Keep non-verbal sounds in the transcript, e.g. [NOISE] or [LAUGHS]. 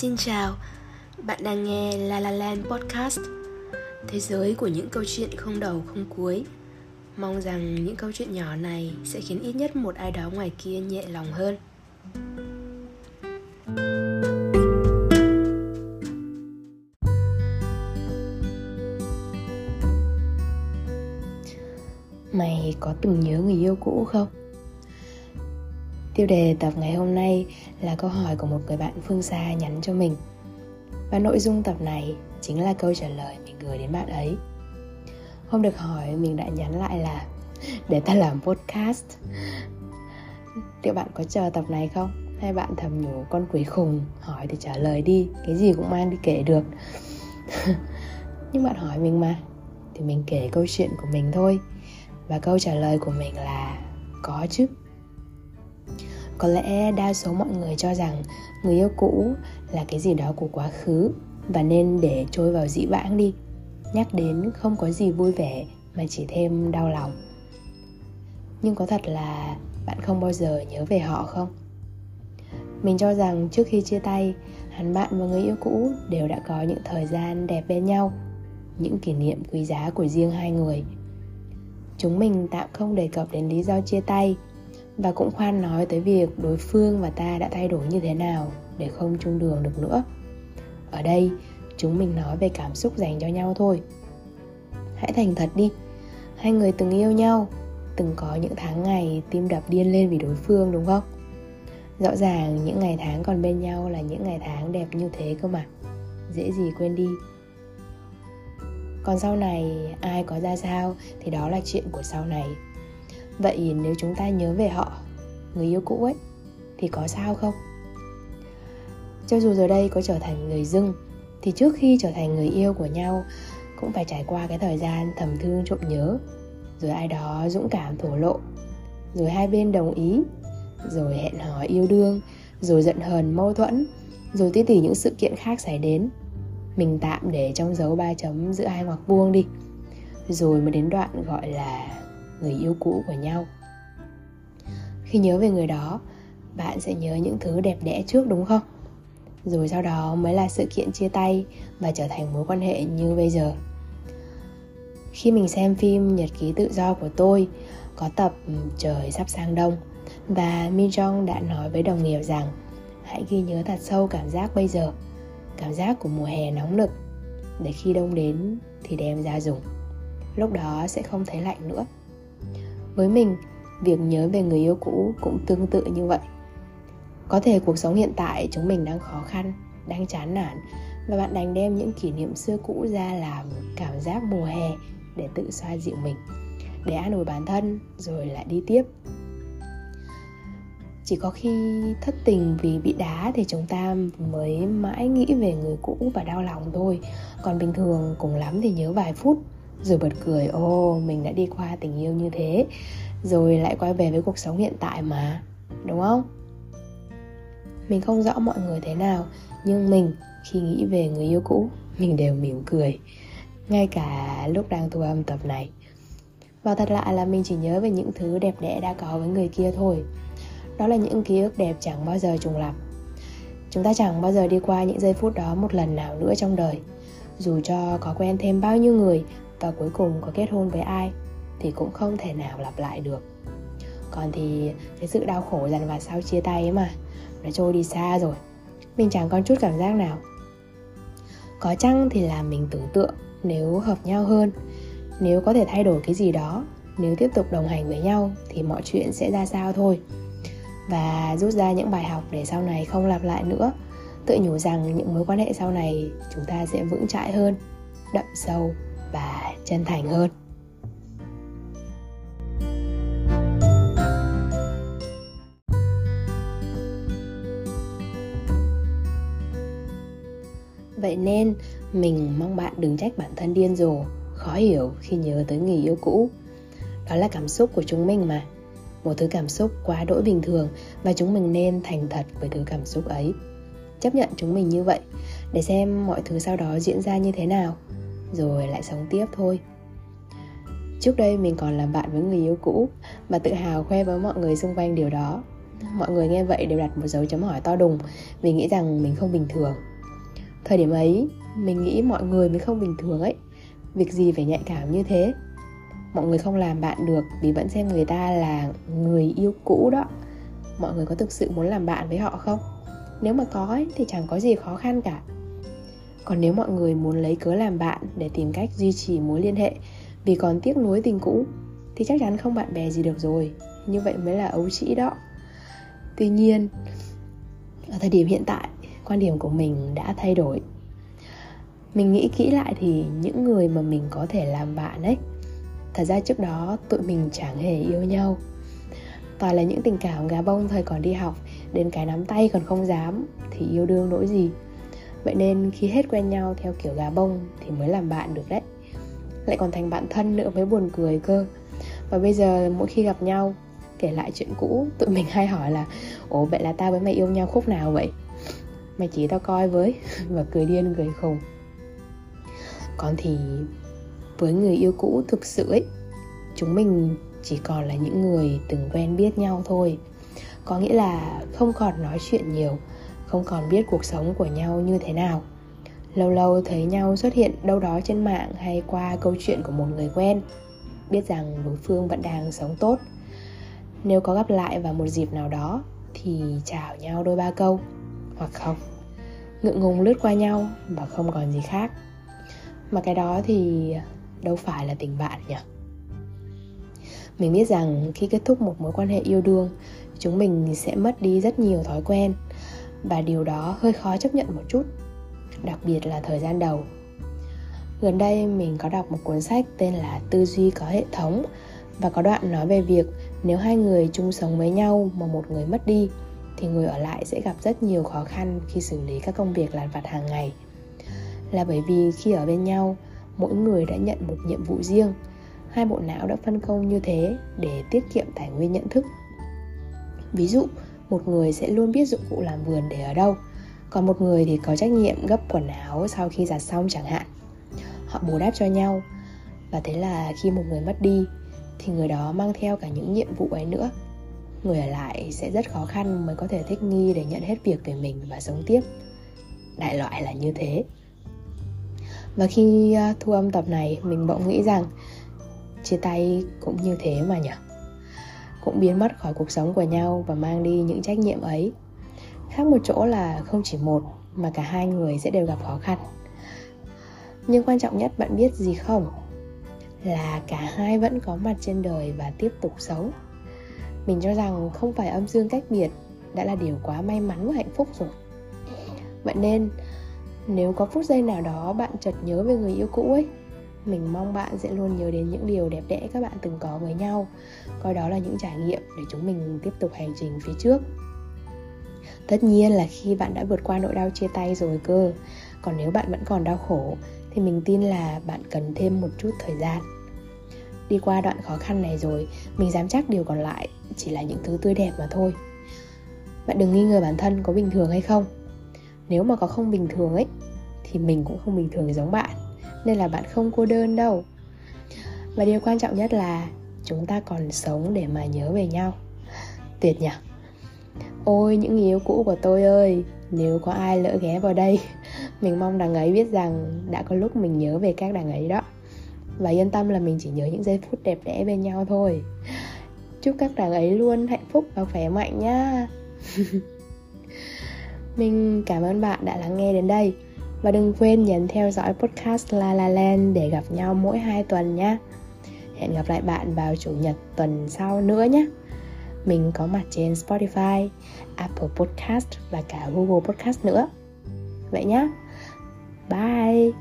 Xin chào, bạn đang nghe La La Land Podcast. Thế giới của những câu chuyện không đầu không cuối. Mong rằng những câu chuyện nhỏ này sẽ khiến ít nhất một ai đó ngoài kia nhẹ lòng hơn. Mày có từng nhớ người yêu cũ không? Tiêu đề tập ngày hôm nay là câu hỏi của một người bạn phương xa nhắn cho mình. Và nội dung tập này chính là câu trả lời mình gửi đến bạn ấy. Hôm được hỏi, mình đã nhắn lại là, Để ta làm podcast. Liệu bạn có chờ tập này không? Hay bạn thầm nhủ con quỷ khùng, Hỏi thì trả lời đi, Cái gì cũng mang đi kể được. [LAUGHS] Nhưng bạn hỏi mình mà, Thì mình kể câu chuyện của mình thôi. Và câu trả lời của mình là, Có chứ có lẽ đa số mọi người cho rằng người yêu cũ là cái gì đó của quá khứ và nên để trôi vào dĩ vãng đi. Nhắc đến không có gì vui vẻ mà chỉ thêm đau lòng. Nhưng có thật là bạn không bao giờ nhớ về họ không? Mình cho rằng trước khi chia tay, hắn, bạn và người yêu cũ đều đã có những thời gian đẹp bên nhau, những kỷ niệm quý giá của riêng hai người. Chúng mình tạm không đề cập đến lý do chia tay và cũng khoan nói tới việc đối phương và ta đã thay đổi như thế nào để không chung đường được nữa. Ở đây, chúng mình nói về cảm xúc dành cho nhau thôi. Hãy thành thật đi. Hai người từng yêu nhau, từng có những tháng ngày tim đập điên lên vì đối phương, đúng không? Rõ ràng những ngày tháng còn bên nhau là những ngày tháng đẹp như thế cơ mà. Dễ gì quên đi. Còn sau này, ai có ra sao thì đó là chuyện của sau này vậy nếu chúng ta nhớ về họ, người yêu cũ ấy, thì có sao không? Cho dù giờ đây có trở thành người dưng, thì trước khi trở thành người yêu của nhau, cũng phải trải qua cái thời gian thầm thương trộm nhớ, rồi ai đó dũng cảm thổ lộ, rồi hai bên đồng ý, rồi hẹn hò yêu đương, rồi giận hờn mâu thuẫn, rồi tí tỉ những sự kiện khác xảy đến. Mình tạm để trong dấu ba chấm giữa hai ngoặc vuông đi. Rồi mới đến đoạn gọi là người yêu cũ của nhau. Khi nhớ về người đó, bạn sẽ nhớ những thứ đẹp đẽ trước đúng không? Rồi sau đó mới là sự kiện chia tay và trở thành mối quan hệ như bây giờ. Khi mình xem phim nhật ký tự do của tôi, có tập trời sắp sang đông, và Min Jong đã nói với đồng nghiệp rằng, hãy ghi nhớ thật sâu cảm giác bây giờ, cảm giác của mùa hè nóng nực, để khi đông đến thì đem ra dùng. Lúc đó sẽ không thấy lạnh nữa với mình, việc nhớ về người yêu cũ cũng tương tự như vậy. Có thể cuộc sống hiện tại chúng mình đang khó khăn, đang chán nản và bạn đành đem những kỷ niệm xưa cũ ra làm cảm giác mùa hè để tự xoa dịu mình, để an ủi bản thân rồi lại đi tiếp. Chỉ có khi thất tình vì bị đá thì chúng ta mới mãi nghĩ về người cũ và đau lòng thôi. Còn bình thường, cùng lắm thì nhớ vài phút rồi bật cười ô mình đã đi qua tình yêu như thế, rồi lại quay về với cuộc sống hiện tại mà đúng không? Mình không rõ mọi người thế nào, nhưng mình khi nghĩ về người yêu cũ, mình đều mỉm cười, ngay cả lúc đang thu âm tập này. Và thật lạ là mình chỉ nhớ về những thứ đẹp đẽ đã có với người kia thôi. Đó là những ký ức đẹp chẳng bao giờ trùng lặp. Chúng ta chẳng bao giờ đi qua những giây phút đó một lần nào nữa trong đời. Dù cho có quen thêm bao nhiêu người và cuối cùng có kết hôn với ai thì cũng không thể nào lặp lại được. Còn thì cái sự đau khổ dằn vặt sau chia tay ấy mà, nó trôi đi xa rồi. Mình chẳng còn chút cảm giác nào. Có chăng thì là mình tưởng tượng nếu hợp nhau hơn, nếu có thể thay đổi cái gì đó, nếu tiếp tục đồng hành với nhau thì mọi chuyện sẽ ra sao thôi. Và rút ra những bài học để sau này không lặp lại nữa, tự nhủ rằng những mối quan hệ sau này chúng ta sẽ vững chãi hơn, đậm sâu và chân thành hơn Vậy nên mình mong bạn đừng trách bản thân điên rồ, khó hiểu khi nhớ tới người yêu cũ. Đó là cảm xúc của chúng mình mà. Một thứ cảm xúc quá đỗi bình thường và chúng mình nên thành thật với thứ cảm xúc ấy. Chấp nhận chúng mình như vậy để xem mọi thứ sau đó diễn ra như thế nào rồi lại sống tiếp thôi. Trước đây mình còn làm bạn với người yêu cũ và tự hào khoe với mọi người xung quanh điều đó. Mọi người nghe vậy đều đặt một dấu chấm hỏi to đùng vì nghĩ rằng mình không bình thường. Thời điểm ấy mình nghĩ mọi người mới không bình thường ấy. Việc gì phải nhạy cảm như thế? Mọi người không làm bạn được vì vẫn xem người ta là người yêu cũ đó. Mọi người có thực sự muốn làm bạn với họ không? Nếu mà có ấy, thì chẳng có gì khó khăn cả còn nếu mọi người muốn lấy cớ làm bạn để tìm cách duy trì mối liên hệ vì còn tiếc nuối tình cũ, thì chắc chắn không bạn bè gì được rồi. Như vậy mới là ấu trĩ đó. Tuy nhiên, ở thời điểm hiện tại, quan điểm của mình đã thay đổi. Mình nghĩ kỹ lại thì những người mà mình có thể làm bạn ấy, thật ra trước đó tụi mình chẳng hề yêu nhau. Toàn là những tình cảm gà bông thời còn đi học, đến cái nắm tay còn không dám, thì yêu đương nỗi gì? Vậy nên khi hết quen nhau theo kiểu gà bông thì mới làm bạn được đấy. Lại còn thành bạn thân nữa mới buồn cười cơ. Và bây giờ mỗi khi gặp nhau, kể lại chuyện cũ, tụi mình hay hỏi là, ủa, vậy là tao với mày yêu nhau khúc nào vậy? Mày chỉ tao coi với [LAUGHS] và cười điên cười khùng. Còn thì với người yêu cũ thực sự ấy, chúng mình chỉ còn là những người từng quen biết nhau thôi. Có nghĩa là không còn nói chuyện nhiều không còn biết cuộc sống của nhau như thế nào. Lâu lâu thấy nhau xuất hiện đâu đó trên mạng hay qua câu chuyện của một người quen, biết rằng đối phương vẫn đang sống tốt. Nếu có gặp lại vào một dịp nào đó thì chào nhau đôi ba câu, hoặc không, ngượng ngùng lướt qua nhau và không còn gì khác. Mà cái đó thì đâu phải là tình bạn nhỉ? Mình biết rằng khi kết thúc một mối quan hệ yêu đương, chúng mình sẽ mất đi rất nhiều thói quen và điều đó hơi khó chấp nhận một chút, đặc biệt là thời gian đầu. Gần đây mình có đọc một cuốn sách tên là tư duy có hệ thống và có đoạn nói về việc nếu hai người chung sống với nhau mà một người mất đi, thì người ở lại sẽ gặp rất nhiều khó khăn khi xử lý các công việc lặt vặt hàng ngày. Là bởi vì khi ở bên nhau, mỗi người đã nhận một nhiệm vụ riêng, hai bộ não đã phân công như thế để tiết kiệm tài nguyên nhận thức. Ví dụ một người sẽ luôn biết dụng cụ làm vườn để ở đâu. Còn một người thì có trách nhiệm gấp quần áo sau khi giặt xong chẳng hạn. Họ bù đắp cho nhau. Và thế là khi một người mất đi, thì người đó mang theo cả những nhiệm vụ ấy nữa. Người ở lại sẽ rất khó khăn mới có thể thích nghi để nhận hết việc về mình và sống tiếp. Đại loại là như thế. Và khi à, thu âm tập này, mình bỗng nghĩ rằng chia tay cũng như thế mà nhỉ? Cũng biến mất khỏi cuộc sống của nhau và mang đi những trách nhiệm ấy. Khác một chỗ là không chỉ một, mà cả hai người sẽ đều gặp khó khăn. Nhưng quan trọng nhất bạn biết gì không? Là cả hai vẫn có mặt trên đời và tiếp tục sống. Mình cho rằng không phải âm dương cách biệt đã là điều quá may mắn và hạnh phúc rồi. Vậy nên, nếu có phút giây nào đó bạn chợt nhớ về người yêu cũ ấy mình mong bạn sẽ luôn nhớ đến những điều đẹp đẽ các bạn từng có với nhau. Coi đó là những trải nghiệm để chúng mình tiếp tục hành trình phía trước. Tất nhiên là khi bạn đã vượt qua nỗi đau chia tay rồi cơ. Còn nếu bạn vẫn còn đau khổ, thì mình tin là bạn cần thêm một chút thời gian. Đi qua đoạn khó khăn này rồi, mình dám chắc điều còn lại chỉ là những thứ tươi đẹp mà thôi. Bạn đừng nghi ngờ bản thân có bình thường hay không. Nếu mà có không bình thường ấy, thì mình cũng không bình thường giống bạn nên là bạn không cô đơn đâu. Và điều quan trọng nhất là chúng ta còn sống để mà nhớ về nhau. Tuyệt nhỉ? Ôi, những người yêu cũ của tôi ơi, nếu có ai lỡ ghé vào đây, [LAUGHS] mình mong đằng ấy biết rằng đã có lúc mình nhớ về các đằng ấy đó. Và yên tâm là mình chỉ nhớ những giây phút đẹp đẽ bên nhau thôi. Chúc các đằng ấy luôn hạnh phúc và khỏe mạnh nhá. [LAUGHS] Mình cảm ơn bạn đã lắng nghe đến đây và đừng quên nhấn theo dõi podcast La La Land để gặp nhau mỗi hai tuần nhé. Hẹn gặp lại bạn vào chủ nhật tuần sau nữa nhé. Mình có mặt trên Spotify, Apple Podcast và cả Google Podcast nữa. Vậy nhé. Bye.